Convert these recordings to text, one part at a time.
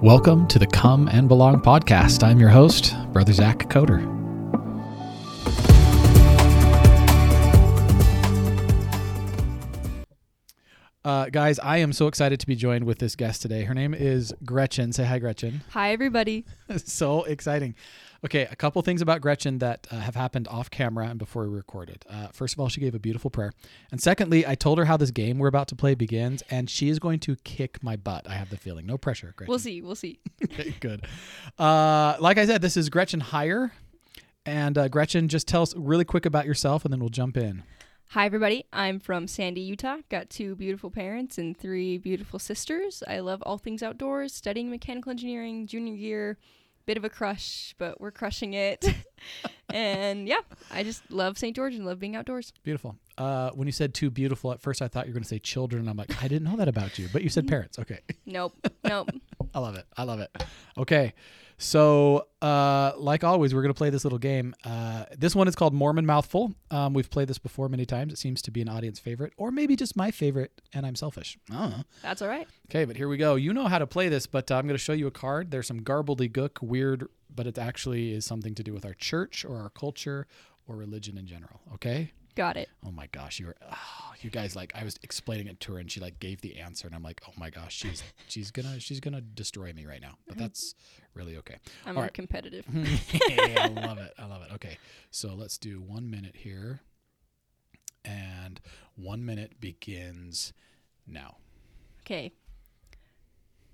Welcome to the Come and Belong podcast. I'm your host, Brother Zach Coder. Uh, guys, I am so excited to be joined with this guest today. Her name is Gretchen. Say hi, Gretchen. Hi, everybody. so exciting. Okay, a couple things about Gretchen that uh, have happened off camera and before we recorded. Uh, first of all, she gave a beautiful prayer. And secondly, I told her how this game we're about to play begins, and she is going to kick my butt. I have the feeling. No pressure, Gretchen. We'll see. We'll see. okay, good. Uh, like I said, this is Gretchen Hyer. And uh, Gretchen, just tell us really quick about yourself, and then we'll jump in. Hi, everybody. I'm from Sandy, Utah. Got two beautiful parents and three beautiful sisters. I love all things outdoors, studying mechanical engineering, junior year, bit of a crush, but we're crushing it. and yeah, I just love St. George and love being outdoors. Beautiful. Uh, when you said too beautiful, at first I thought you were going to say children. I'm like, I didn't know that about you, but you said parents. Okay. Nope. Nope. I love it. I love it. Okay. So, uh, like always, we're going to play this little game. Uh, this one is called Mormon Mouthful. Um, we've played this before many times. It seems to be an audience favorite, or maybe just my favorite, and I'm selfish. Oh. That's all right. Okay, but here we go. You know how to play this, but uh, I'm going to show you a card. There's some garbledy gook, weird, but it actually is something to do with our church or our culture or religion in general. Okay? Got it. Oh my gosh, you're oh, ah, you guys like I was explaining it to her and she like gave the answer and I'm like, "Oh my gosh, she's she's going to she's to destroy me right now." But mm-hmm. that's really okay. I'm All more right. competitive. I love it. I love it. Okay. So, let's do 1 minute here. And 1 minute begins now. Okay.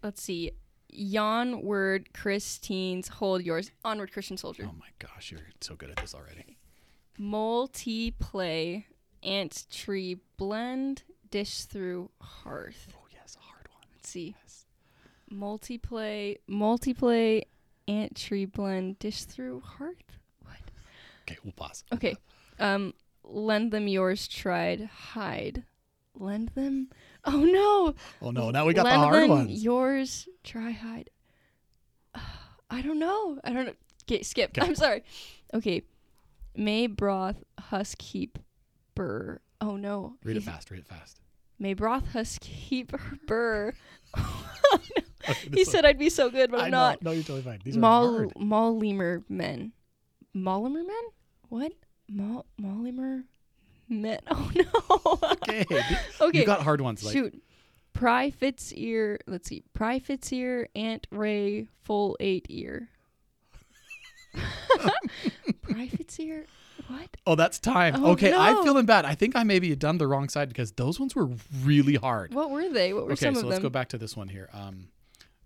Let's see. Yawn word Christine's hold yours. Onward Christian soldier. Oh my gosh, you're so good at this already. Multi-play ant tree blend dish through hearth. Oh, yes, a hard one. Let's see. Multi-play multi-play ant tree blend dish through hearth. What? Okay, we'll pause. Okay. Um lend them yours tried hide. Lend them Oh no. Oh no, now we got lend the hard them ones. Yours try hide. I don't know. I don't know. Okay, skip. Okay. I'm sorry. Okay. May broth husk heap burr. Oh no. Read it He's- fast, read it fast. May broth husk heap burr. Okay, he this one- said I'd be so good, but I I'm know. not. No, you're totally fine. These are hard. Mollimer men. Mollimer men? What? Mol Mollimer men? Oh no. Okay. okay. You got hard ones like Shoot. Pry Fitz ear. Let's see. Pry Fitz ear. Aunt Ray full eight ear. Ear. What? Oh, that's time. Oh, okay, I'm feeling bad. I think I maybe done the wrong side because those ones were really hard. What were they? What were okay, some so of let's go back to this one here. Um,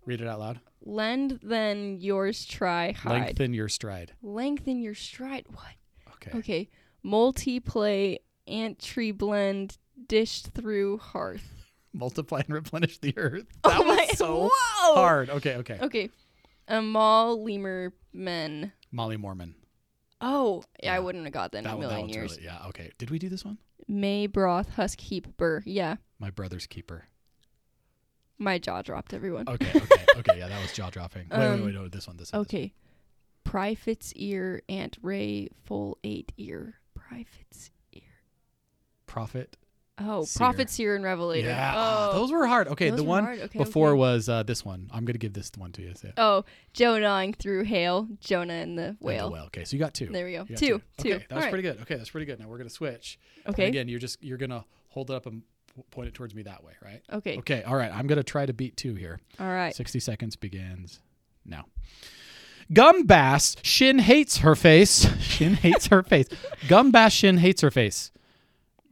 read it out loud. Lend then yours try hide. Lengthen your stride. Lengthen your stride. What? Okay. Okay. Multiplay ant tree blend dished through hearth. Multiply and replenish the earth. Oh That was so Whoa! hard. Okay, okay. Okay. Amal lemur men. Molly Mormon. Oh, yeah, I wouldn't have got that in a one. Million one's years. really. Yeah. Okay. Did we do this one? May broth husk heap burr. Yeah, My brother's keeper. my jaw dropped. Everyone. Okay. Okay. okay. Yeah, that was jaw dropping. Wait, wait, Um, wait. No, this one. This one. this Okay. Pryfit's ear, Aunt Ray, full eight ear. Pryfit's ear. one. Prophet. Oh, Seer. Prophet, Seer, and Revelator. Yeah. Oh, Those were hard. Okay. Those the one. Okay, before okay. was uh, this one. I'm gonna give this one to you. So, oh, gnawing through hail. Jonah and the and the whale. whale. Okay, so you got two. There we go. Two. Two. Okay, that was All right. pretty good. Okay, that's pretty good. Now we're gonna switch. And Okay. again, you're just you're gonna hold it up and point it towards me that way, right? Okay. Okay. All right. I'm gonna try to beat two here. All right. 60 seconds begins now. Gumbass Shin hates her face. Shin hates her face. Gumbass Shin hates her face.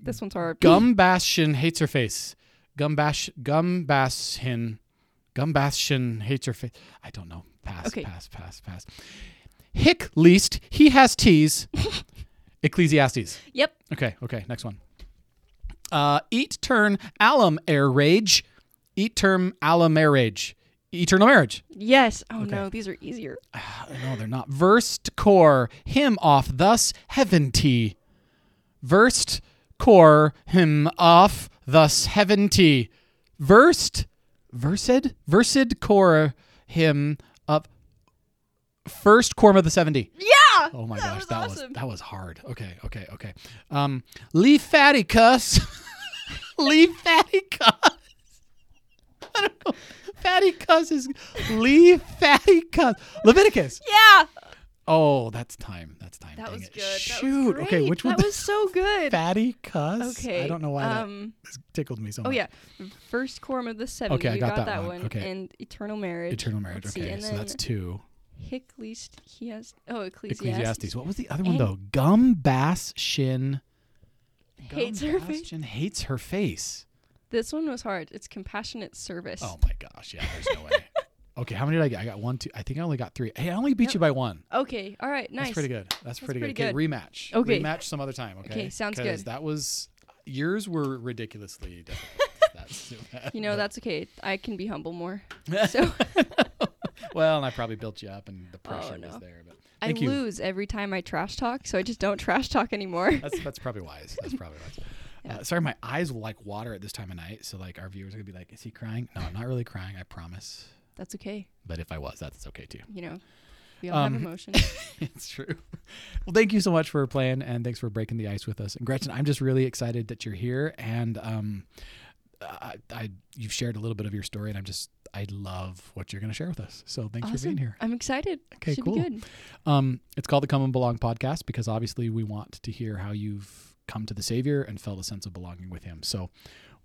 This one's hard. Gumbass Shin hates her face. Gumbash Gumbass Shin Gumbass hates her face. I don't know. Pass. Okay. Pass. Pass. Pass. Hick least he has teas. Ecclesiastes. Yep. Okay, okay, next one. Uh, eat turn alum air rage. Eat term alum air rage. Eternal marriage. Yes. Oh Okay. no, these are easier. No, they're not. Versed core him off thus heaven tea. Versed core him off thus heaven tea. Versed versed versed core him up. First quorum of the seventy. Yeah. Oh my That gosh, was that awesome. was that was hard. Okay, okay, okay. Um, leave fatty cuss. leave fatty cuss. I don't know. fatty cuss is leave fatty cuss. Leviticus. Yeah, Oh, that's time. That's time. that Dang was it. good. That was Shoot. okay, which one? That was so good. fatty cuss. Okay. I don't know why that um, this tickled me so Oh much. yeah, first quorum of the seventy. Okay, I got got, that one. Okay. And eternal marriage. Eternal marriage. Let's Okay, so that's then he has. Oh, Ecclesiastes. Ecclesiastes. What was the other one And- though? Gum bass shin. Hates Gum her bass face. Shin hates her face. This one was hard. It's compassionate service. Oh my gosh. Yeah. There's no way. Okay, how many did I get? I got one, two. I think I only got three. Hey, I only beat Yep. you by one. Okay. All right. Nice. That's pretty good. That's, pretty, pretty good. good. Okay, rematch. Okay. Rematch some other time. Okay. Okay, sounds good. That was yours were ridiculously difficult. That's too bad. You know, that's okay. I can be humble more. So well, and I probably built you up, and the Oh, pressure was no. there. But I you. lose every time I trash talk, so I just don't trash talk anymore. That's that's probably wise. That's probably wise. Yeah. Uh, sorry, my eyes will like water at this time of night. So like our viewers are gonna be like, "Is he crying?" No, I'm not really crying. I promise. That's okay. But if I was, that's okay too. You know, we all Um, have emotion. it's true. Well, thank you so much for playing, and thanks for breaking the ice with us. And Gretchen, I'm just really excited that you're here, and um, I, I you've shared a little bit of your story, and I'm just I love what you're going to share with us. So thanks for being here. I'm excited. Okay, Should cool. be good. Um, it's called the Come and Belong podcast because obviously we want to hear how you've come to the Savior and felt a sense of belonging with Him. So,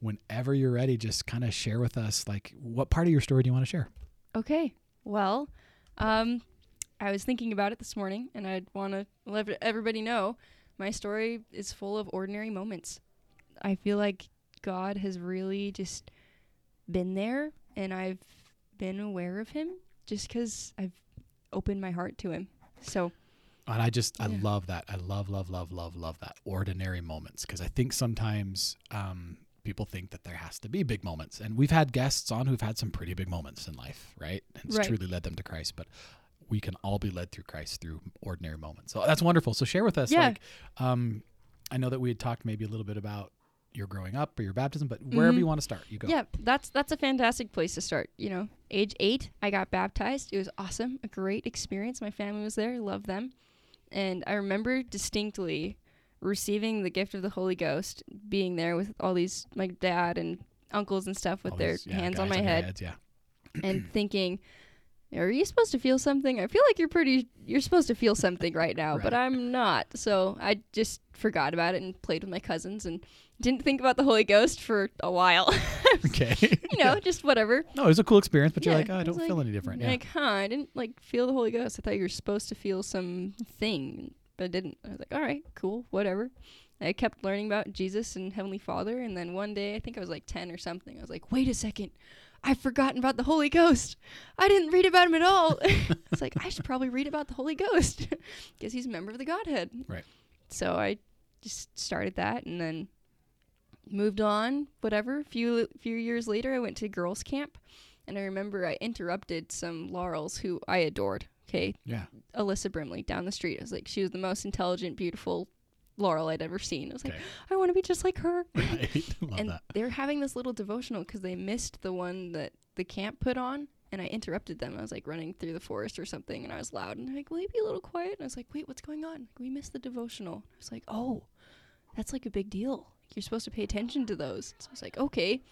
whenever you're ready, just kind of share with us like what part of your story do you want to share? Okay. Well, um, I was thinking about it this morning, and I'd want to let everybody know my story is full of ordinary moments. I feel like God has really just been there, and I've been aware of Him just because I've opened my heart to Him. So, And I just I love that. I love love love love love that ordinary moments because I think sometimes um, people think that there has to be big moments, and we've had guests on who've had some pretty big moments in life, right? And it's Right. truly led them to Christ, but. We can all be led through Christ through ordinary moments. So that's wonderful. So share with us. Yeah. Like, um, I know that we had talked maybe a little bit about your growing up or your baptism, but wherever Mhm. you want to start, you go. yeah, that's that's a fantastic place to start. You know, age eight, I got baptized. It was awesome, a great experience. My family was there, loved them, and I remember distinctly receiving the gift of the Holy Ghost, being there with all these my dad and uncles and stuff with All their these, yeah, hands on my your head, heads, yeah. and thinking. Are you supposed to feel something? I feel like you're pretty. You're supposed to feel something right now, but I'm not. So I just forgot about it and played with my cousins and didn't think about the Holy Ghost for a while. Okay. you know, just whatever. no, it was a cool experience, but you're like, oh, I don't feel any different. Yeah. Like, huh? I didn't like feel the Holy Ghost. I thought you were supposed to feel something, but I didn't. I was like, all right, cool, whatever. I kept learning about Jesus and Heavenly Father, and then one day, I think I was like ten or something. I was like, wait a second, I've forgotten about the Holy Ghost. I didn't read about him at all. it's like I should probably read about the Holy Ghost because he's a member of the Godhead. Right. So I just started that, and then moved on. Whatever. A few few years later, I went to girls' camp, and I remember I interrupted some Laurels who I adored. Okay, yeah. Alyssa Brimley down the street. I was like, she was the most intelligent, beautiful Laurel I'd ever seen. I was like, I want to be just like her. Right. Love and that. they're having this little devotional because they missed the one that the camp put on. And I interrupted them. I was like running through the forest or something, and I was loud. And they're like, "Will you be a little quiet?" And I was like, "Wait, what's going on? We missed the devotional." I was like, "Oh, that's like a big deal. You're supposed to pay attention to those." So I was like, "Okay."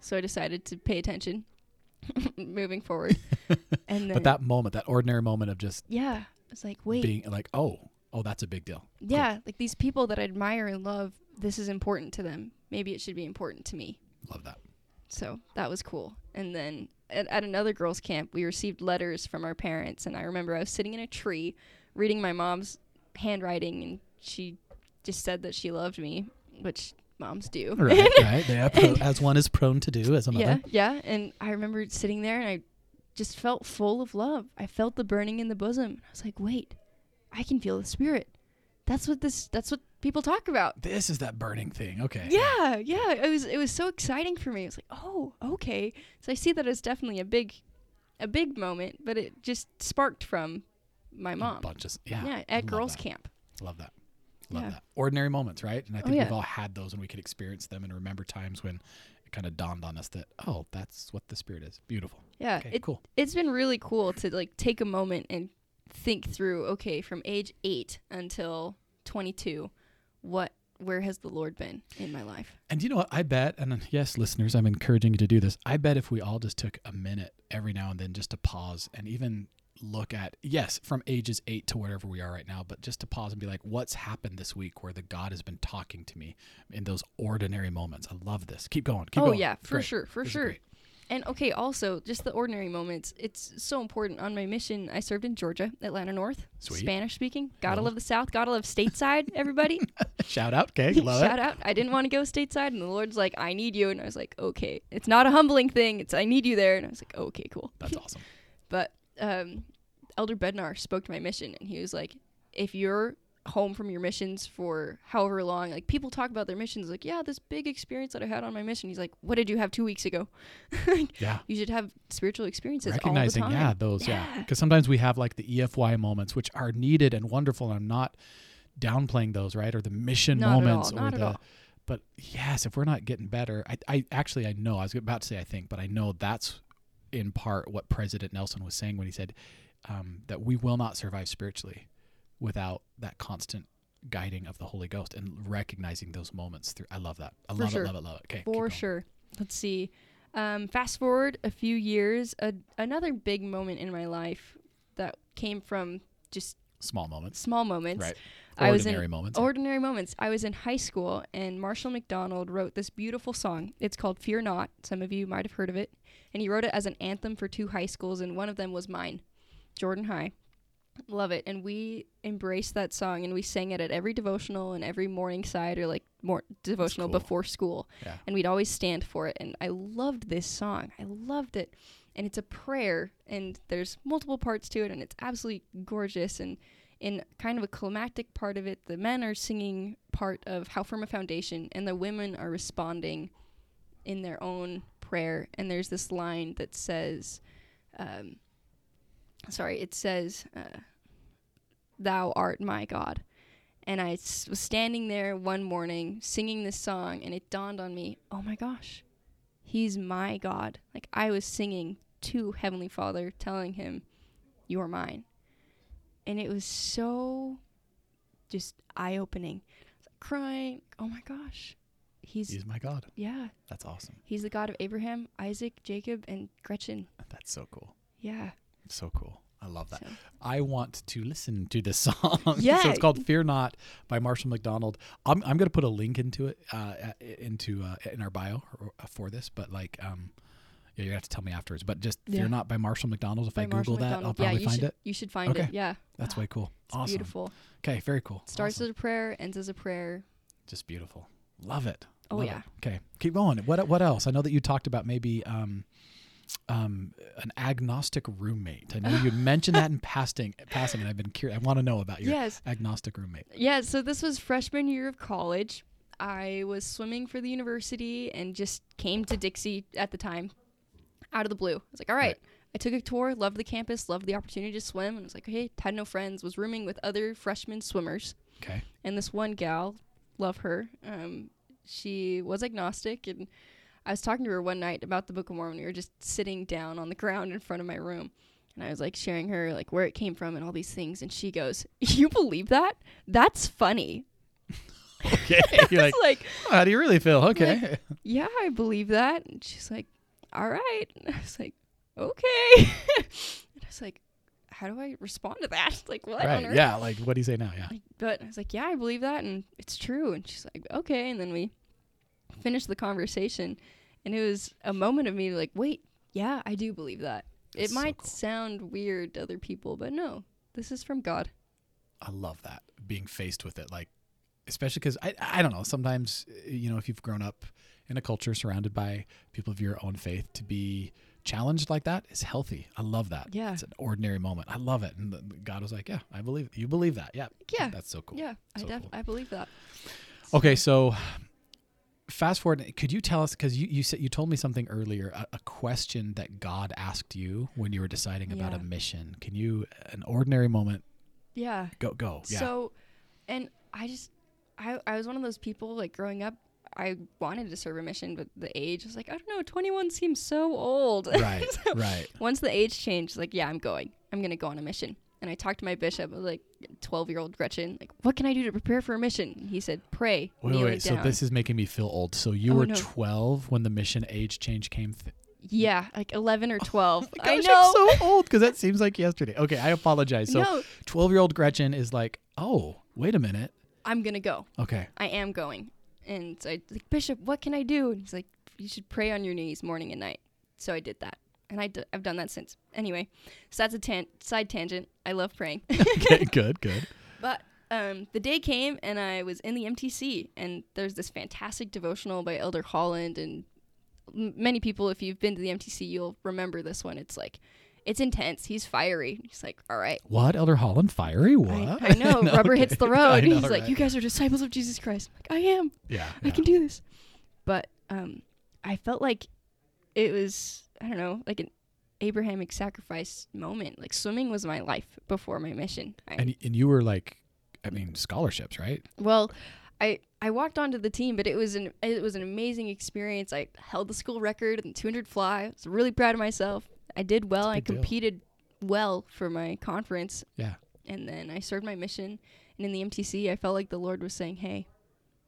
So I decided to pay attention, moving forward. and then, But that moment, that ordinary moment of just yeah, it's like, "Wait, being like, oh, oh, that's a big deal. yeah, like these people that I admire and love, this is important to them. Maybe it should be important to me." Love that. So that was cool. And then at, at another girls' camp, we received letters from our parents. And I remember I was sitting in a tree reading my mom's handwriting, and she just said that she loved me, which moms do. Right, right. Yeah, pro- as one is prone to do as a mother. yeah. yeah. And I remember sitting there and I just felt full of love. I felt the burning in the bosom. I was like, wait, I can feel the spirit. That's what this. That's what people talk about. This is that burning thing. Okay. Yeah, yeah. It was it was so exciting for me. I was like, oh, okay. So I see that as definitely a big, a big moment, but it just sparked from my mom. bunch of yeah. Yeah, at girls' that. camp. Love that. Love Yeah. that. Ordinary moments, right? And I Oh, think yeah. we've all had those and we could experience them and remember times when it kind of dawned on us that, oh, that's what the spirit is. Beautiful. Yeah, Okay, it, cool. it's been really cool to like take a moment and think through. Okay, from age eight until twenty two, what where has the Lord been in my life? And you know what? I bet, and uh, yes, listeners, I'm encouraging you to do this. I bet if we all just took a minute every now and then just to pause and even look at, yes, from ages eight to wherever we are right now, but just to pause and be like, what's happened this week where the God has been talking to me in those ordinary moments? I love this. Keep going. Keep going oh going. yeah, for Great. sure, for This sure. And okay, also just the ordinary moments. It's so important. On my mission, I served in Georgia, Atlanta North, Sweet. Spanish speaking. Gotta Love. love the South. Gotta love stateside. Everybody, Shout out. Okay. Love it? shout it. out. I didn't want to go stateside, and the Lord's like, "I need you," and I was like, "Okay." It's not a humbling thing. It's I need you there, and I was like, "Okay, cool." That's awesome. But um, Elder Bednar spoke to my mission, and he was like, "If you're home from your missions for however long, like people talk about their missions, like, yeah, this big experience that I had on my mission." He's like, "What did you have two weeks ago?" Yeah. you should have spiritual experiences recognizing all the time. yeah those yeah Yeah. because sometimes we have like the efy moments which are needed and wonderful and i'm not downplaying those right or the mission Not moments not or at the all. but yes if we're not getting better I, I actually i know i was about to say i think but i know that's in part what president nelson was saying when he said um, that we will not survive spiritually without that constant guiding of the holy ghost and recognizing those moments through i love that i love sure. it love it love it okay For sure. Let's see. Um, fast forward a few years, a, another big moment in my life that came from just small moments small moments. right I was in ordinary moments Ordinary moments. I was in high school, and Marshall McDonald wrote this beautiful song. It's called Fear Not. Some of you might have heard of it. And he wrote it as an anthem for two high schools, and one of them was mine, Jordan High. Love it. And we embraced that song, and we sang it at every devotional and every morning side or like more devotional cool. before school. yeah And we'd always stand for it. And I loved this song. I loved it. And it's a prayer, and there's multiple parts to it, and it's absolutely gorgeous. And in kind of a climactic part of it, the men are singing part of How Firm a Foundation, and the women are responding in their own prayer. And there's this line that says, um, sorry, it says, uh, Thou art my God. And I s- was standing there one morning singing this song, and it dawned on me, oh my gosh, He's my God. Like I was singing to Heavenly Father, telling Him, You are mine. And it was so just eye opening. Like crying, oh my gosh. He's, he's my god yeah, that's awesome he's the God of Abraham, Isaac, Jacob, and Gretchen. That's so cool. Yeah. So cool. I love that. So, I want to listen to this song. so Yeah. it's called "Fear Not" by Marshall McDonald. I'm I'm gonna put a link into it uh, into uh, in our bio for this, but like um, yeah, you have to tell me afterwards. But just "Fear Yeah. Not" by Marshall McDonald. If by I Google Marshall that, I'll probably yeah, find should, it. You should find Okay. it. Yeah. That's way cool. It's awesome. beautiful. Okay, very cool. Starts Awesome. as a prayer, ends as a prayer. just beautiful. Love it. Oh, Love yeah. it. Okay, keep going. What what else? I know that you talked about maybe um, um, an agnostic roommate. I know you mentioned that in passing, passing, and I've been curious. I want to know about your Yes. agnostic roommate. Yeah, so this was freshman year of college. I was swimming for the university and just came to Dixie at the time out of the blue. I was like, all right. Right. I took a tour, loved the campus, loved the opportunity to swim, and I was like, hey, had no friends, was rooming with other freshman swimmers. Okay. And this one gal, love her, um, she was agnostic. And I was talking to her one night about the Book of Mormon. We were just sitting down on the ground in front of my room. And I was like sharing her like where it came from and all these things. And she goes, You believe that? That's funny. Okay. You're like, like, how do you really feel? Okay. yeah, I believe that. And she's like, all right. And I was like, okay. and I was like, how do I respond to that? Like, what on earth? Yeah. Like, what do you say now? Yeah. Like, but I was like, yeah, I believe that. And it's true. And she's like, okay. And then we finished the conversation. And it was a moment of me like, wait, yeah, I do believe that. That's it so might cool. sound weird to other people, but no, this is from God. I love that being faced with it. Like, especially because I, I don't know, sometimes, uh, you know, if you've grown up in a culture surrounded by people of your own faith, to be challenged like that is healthy. I love that. Yeah. It's an ordinary moment. I love it. And the, God was like, yeah, I believe You believe that. Yeah. Yeah. That's so cool. Yeah, I So def- cool. I believe that. Okay, so fast forward. Could you tell us because you you said you told me something earlier, a, a question that God asked you when you were deciding about a mission. Can you an ordinary moment? Yeah. Go go. Yeah. So, and I just, I, I was one of those people like growing up. I wanted to serve a mission, but the age was like, I don't know, 21 seems so old. right. Right. Once the age changed, like, yeah, I'm going. I'm gonna go on a mission. and I talked to my bishop, I was like 12 year old Gretchen, like, what can I do to prepare for a mission? And he said, pray. Wait, wait. So this is making me feel old. So you Oh, were no. 12 when the mission age change came. Th- yeah, like 11 or 12. Oh my I know. I'm so old because that seems like yesterday. Okay, I apologize. So no, 12 year old Gretchen is like, oh, wait a minute. I'm going to go. Okay. I am going. And so I like, Bishop, what can I do? And he's like, you should pray on your knees morning and night. So I did that. And I d- I've done that since. Anyway, so that's a tan- side tangent. I love praying. okay, good, good. But um, the day came and I was in the MTC, and there's this fantastic devotional by Elder Holland. And m- many people, if you've been to the MTC, you'll remember this one. It's like, it's intense. He's fiery. He's like, all right. What? Elder Holland fiery? I, What? I know. Rubber Okay. hits the road. know, He's like, you guys are disciples of Jesus Christ. I'm like, I am. Yeah. I yeah. can do this. But um, I felt like it was, I don't know, like an Abrahamic sacrifice moment. Like swimming was my life before my mission. I, And, and you were like, I mean, scholarships, right? well, I I walked onto the team, but it was an it was an amazing experience. I held the school record in 200 fly. I was really proud of myself. I did well. I big deal. competed well for my conference. Yeah. And then I served my mission. And in the MTC, I felt like the Lord was saying, "Hey,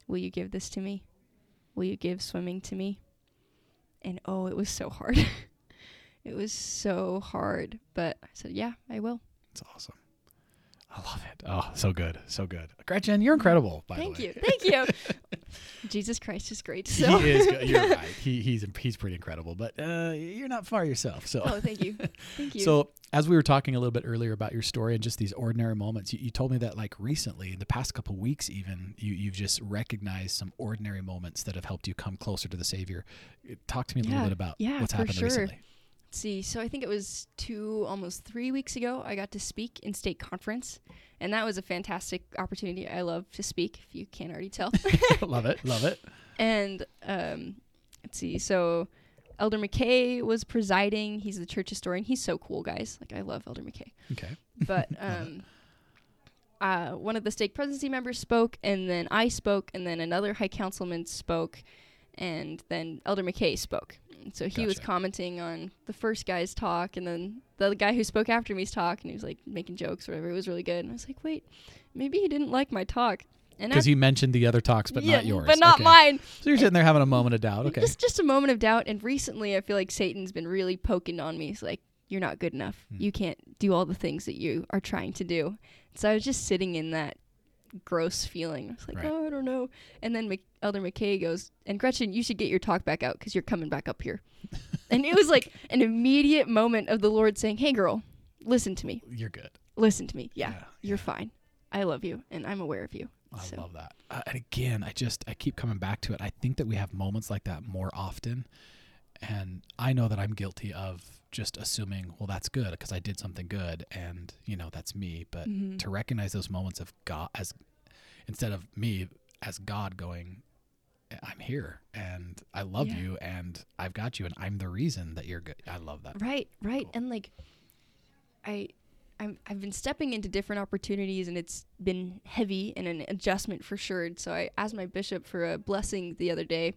will you give this to me? Will you give swimming to me?" And oh, it was so hard. it was so hard, but I said, "Yeah, I will." It's awesome. I love it. Oh, so good. So good. Gretchen, you're incredible, by Thank the way. you, thank you. Jesus Christ is great. So He is. You're right. He, he's he's pretty incredible, but uh, you're not far yourself. So oh, thank you, thank you. So, as we were talking a little bit earlier about your story and just these ordinary moments, you, you told me that like recently, in the past couple weeks, even you you've just recognized some ordinary moments that have helped you come closer to the Savior. Talk to me a little Yeah, bit about yeah, what's happened sure. recently. Let's see. So I think it was two, almost three weeks ago, I got to speak in state conference, and that was a fantastic opportunity. I love to speak, if you can't already tell. love it, love it. and um, let's see. So Elder McKay was presiding. He's the church historian. He's so cool, guys. Like I love Elder McKay. Okay, But um, uh, one of the stake presidency members spoke, and then I spoke, and then another high councilman spoke, and then Elder McKay spoke. So he was commenting on the first guy's talk, and then the guy who spoke after me's talk, and he was like making jokes or whatever. It was really good. And I was like, wait, maybe he didn't like my talk. Because you mentioned the other talks, but yeah, not yours. but not Okay. mine. So you're sitting there having a moment of doubt. Okay, Just just a moment of doubt. And recently, I feel like Satan's been really poking on me. He's like, "You're not good enough. Hmm. You can't do all the things that you are trying to do." So I was just sitting in that gross feeling. I was like, Right. "Oh, I don't know." And then Mc- Elder McKay goes, "And Gretchen, you should get your talk back out because you're coming back up here." and it was like an immediate moment of the Lord saying, "Hey, girl, listen to me. you're good. Listen to me. Yeah, Yeah, you're fine. I love you, and I'm aware of you." I So- love that. Uh, and again, I just I keep coming back to it. I think that we have moments like that more often, and I know that I'm guilty of just assuming, well, that's good because I did something good, and you know that's me. But Mhm. to recognize those moments of God as instead of me as God going, I'm here and I love Yeah. you and I've got you and I'm the reason that you're good. I love that. Right, right. Cool. And like I I'm I've been stepping into different opportunities and it's been heavy and an adjustment for sure. So I asked my bishop for a blessing the other day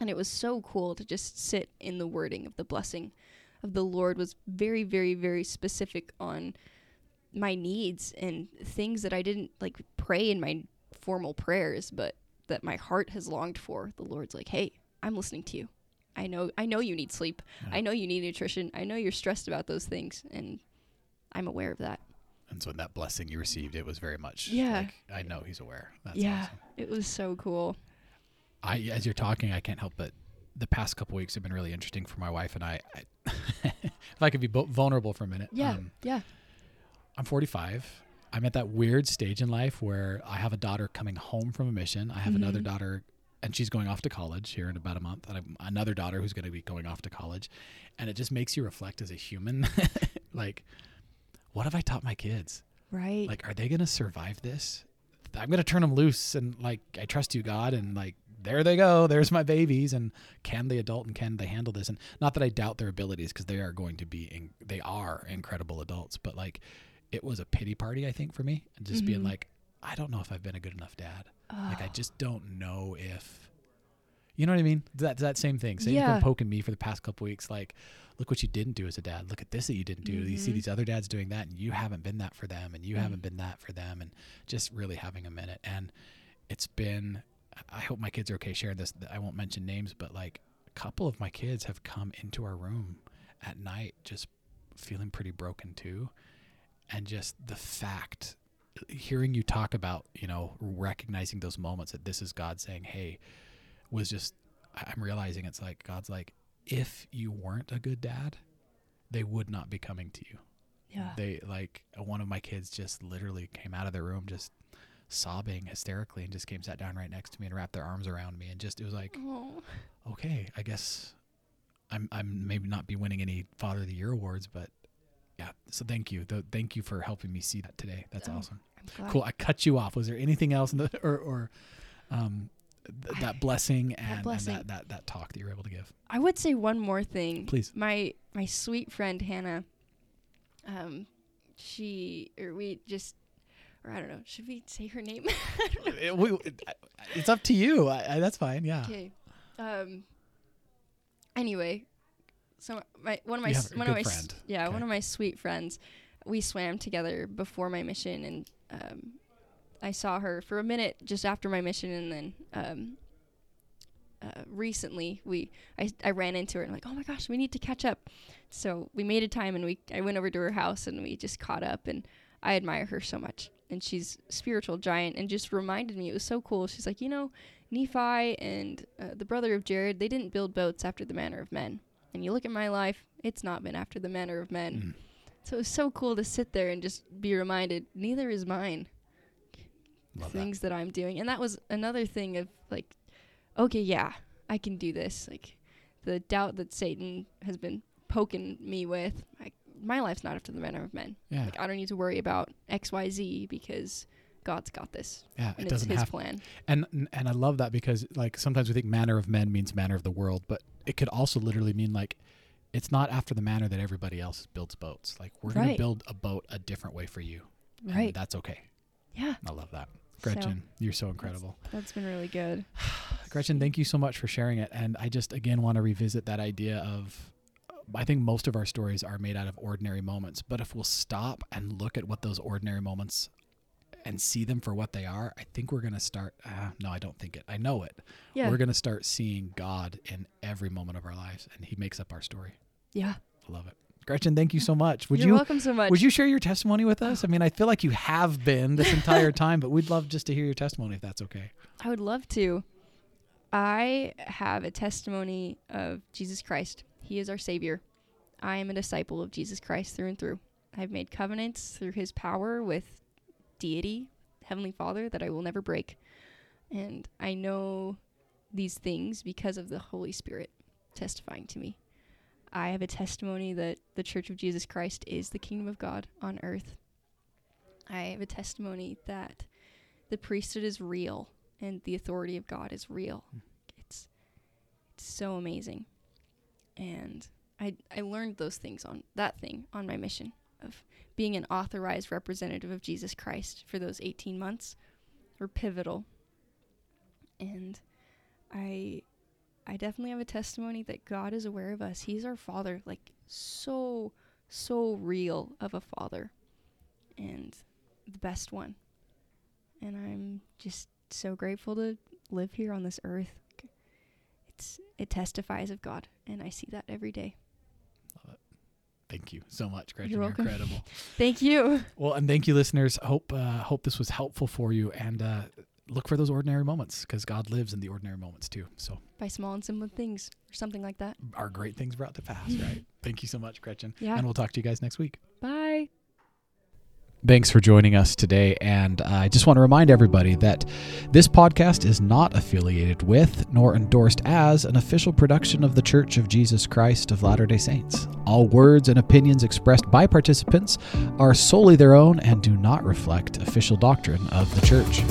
and it was so cool to just sit in the wording of the blessing of the Lord was very very very specific on my needs and things that I didn't like pray in my formal prayers but that my heart has longed for. The Lord's like, "Hey, I'm listening to you. I know I know you need sleep. Yeah. I know you need nutrition. I know you're stressed about those things and I'm aware of that. And so in that blessing you received, it was very much Yeah. like I know he's aware. That's yeah. awesome. It was so cool. I as you're talking, I can't help but the past couple weeks have been really interesting for my wife and I. I if I could be bo- vulnerable for a minute, Yeah. um, yeah. I'm 45. I'm at that weird stage in life where I have a daughter coming home from a mission. I have another Mhm. daughter, and she's going off to college here in about a month. And another daughter who's going to be going off to college, and it just makes you reflect as a human, like, what have I taught my kids? Right. like are they gonna survive this i'm gonna turn them loose and like i trust you god and like there they go there's my babies and can they adult and can they handle this and not that i doubt their abilities because they are going to be in, they are incredible adults but like it was a pity party i think for me and just being Mhm. like i don't know if i've been a good enough dad like i Oh, just don't know if you know what i mean that that same thing satan's Yeah. You've been poking me for the past couple weeks like look what you didn't do as a dad. Look at this that you didn't do. You see Mhm. these other dads doing that, and you haven't been that for them, and you haven't Mm. been that for them, and just really having a minute. And it's been. I hope my kids are okay sharing this. I won't mention names, but like a couple of my kids have come into our room at night just feeling pretty broken too, and just the fact hearing you talk about you know recognizing those moments that this is god saying hey was just i'm realizing it's like god's like if you weren't a good dad they would not be coming to you Yeah. they like one of my kids just literally came out of their room just sobbing hysterically and just came sat down right next to me and wrapped their arms around me and just it was like Oh. okay i guess i'm i'm maybe not be winning any father of the year awards but yeah so thank you Th- thank you for helping me see that today that's Oh, awesome cool i cut you off was there anything else in the, or or um th- that blessing and, and blessing. that, that that talk that you were able to give I would say one more thing. Please. My my sweet friend Hannah. Um, she or we just or I don't know. Should we say her name? It- we- it- it's up to you I, I, that's fine yeah Okay. Um. Anyway, so my one of my You s- have a one of my s- yeah Okay. one of my sweet friends, we swam together before my mission, and um, I saw her for a minute just after my mission, and then um. Uh, recently, we I, I ran into her and like, oh my gosh, we need to catch up. So we made a time and we I went over to her house and we just caught up and I admire her so much. And she's spiritual giant and just reminded me it was so cool. She's like, you know, Nephi and uh, the brother of Jared, they didn't build boats after the manner of men. And you look at my life, it's not been after the manner of men. Mm. So it was so cool to sit there and just be reminded, neither is mine. Love that. things that. I'm doing. And that was another thing of like, okay, yeah, I can do this. Like the doubt that Satan has been poking me with, my life's not after the manner of men. yeah Like I don't need to worry about XYZ because God's got this. yeah it doesn't his have plan. and and i love that because like sometimes we think manner of men means manner of the world but it could also literally mean like it's not after the manner that everybody else builds boats like we're gonna build a boat a different way for you and Right. that's okay Yeah. i love that So, gretchen you're so incredible that's been really good. Gretchen, thank you so much for sharing it. And I just again want to revisit that idea of I think most of our stories are made out of ordinary moments, but if we'll stop and look at what those ordinary moments and see them for what they are, I think we're going to start uh, no, I don't think it. I know it. Yeah. We're going to start seeing God in every moment of our lives and he makes up our story. yeah. I love it. Gretchen, thank you so much. Would You're you welcome so much. would you share your testimony with us? I mean, I feel like you have been this entire time, but we'd love just to hear your testimony if that's okay. I would love to. I have a testimony of Jesus Christ. He is our Savior. I am a disciple of Jesus Christ through and through. I've made covenants through His power with deity, Heavenly Father, that I will never break. And I know these things because of the Holy Spirit testifying to me. I have a testimony that the Church of Jesus Christ is the kingdom of God on earth. I have a testimony that the priesthood is real and the authority of God is real. Hmm. It's it's so amazing. And I I learned those things on that thing on my mission of being an authorized representative of Jesus Christ for those 18 months were pivotal. And I I definitely have a testimony that God is aware of us. He's our father, like so so real of a father and the best one. And I'm just so grateful to live here on this earth. It's it testifies of God, and I see that every day. Love it. Thank you so much, Gretchen. You're You're incredible. Thank you. Well, and thank you, listeners. Hope uh, hope this was helpful for you, and uh, look for those ordinary moments because God lives in the ordinary moments too. So By small and simple things, or something like that. our great things brought to pass, right? Thank you so much, Gretchen. Yeah. And we'll talk to you guys next week. Bye. Thanks for joining us today. And I just want to remind everybody that this podcast is not affiliated with nor endorsed as an official production of The Church of Jesus Christ of Latter day Saints. All words and opinions expressed by participants are solely their own and do not reflect official doctrine of the church.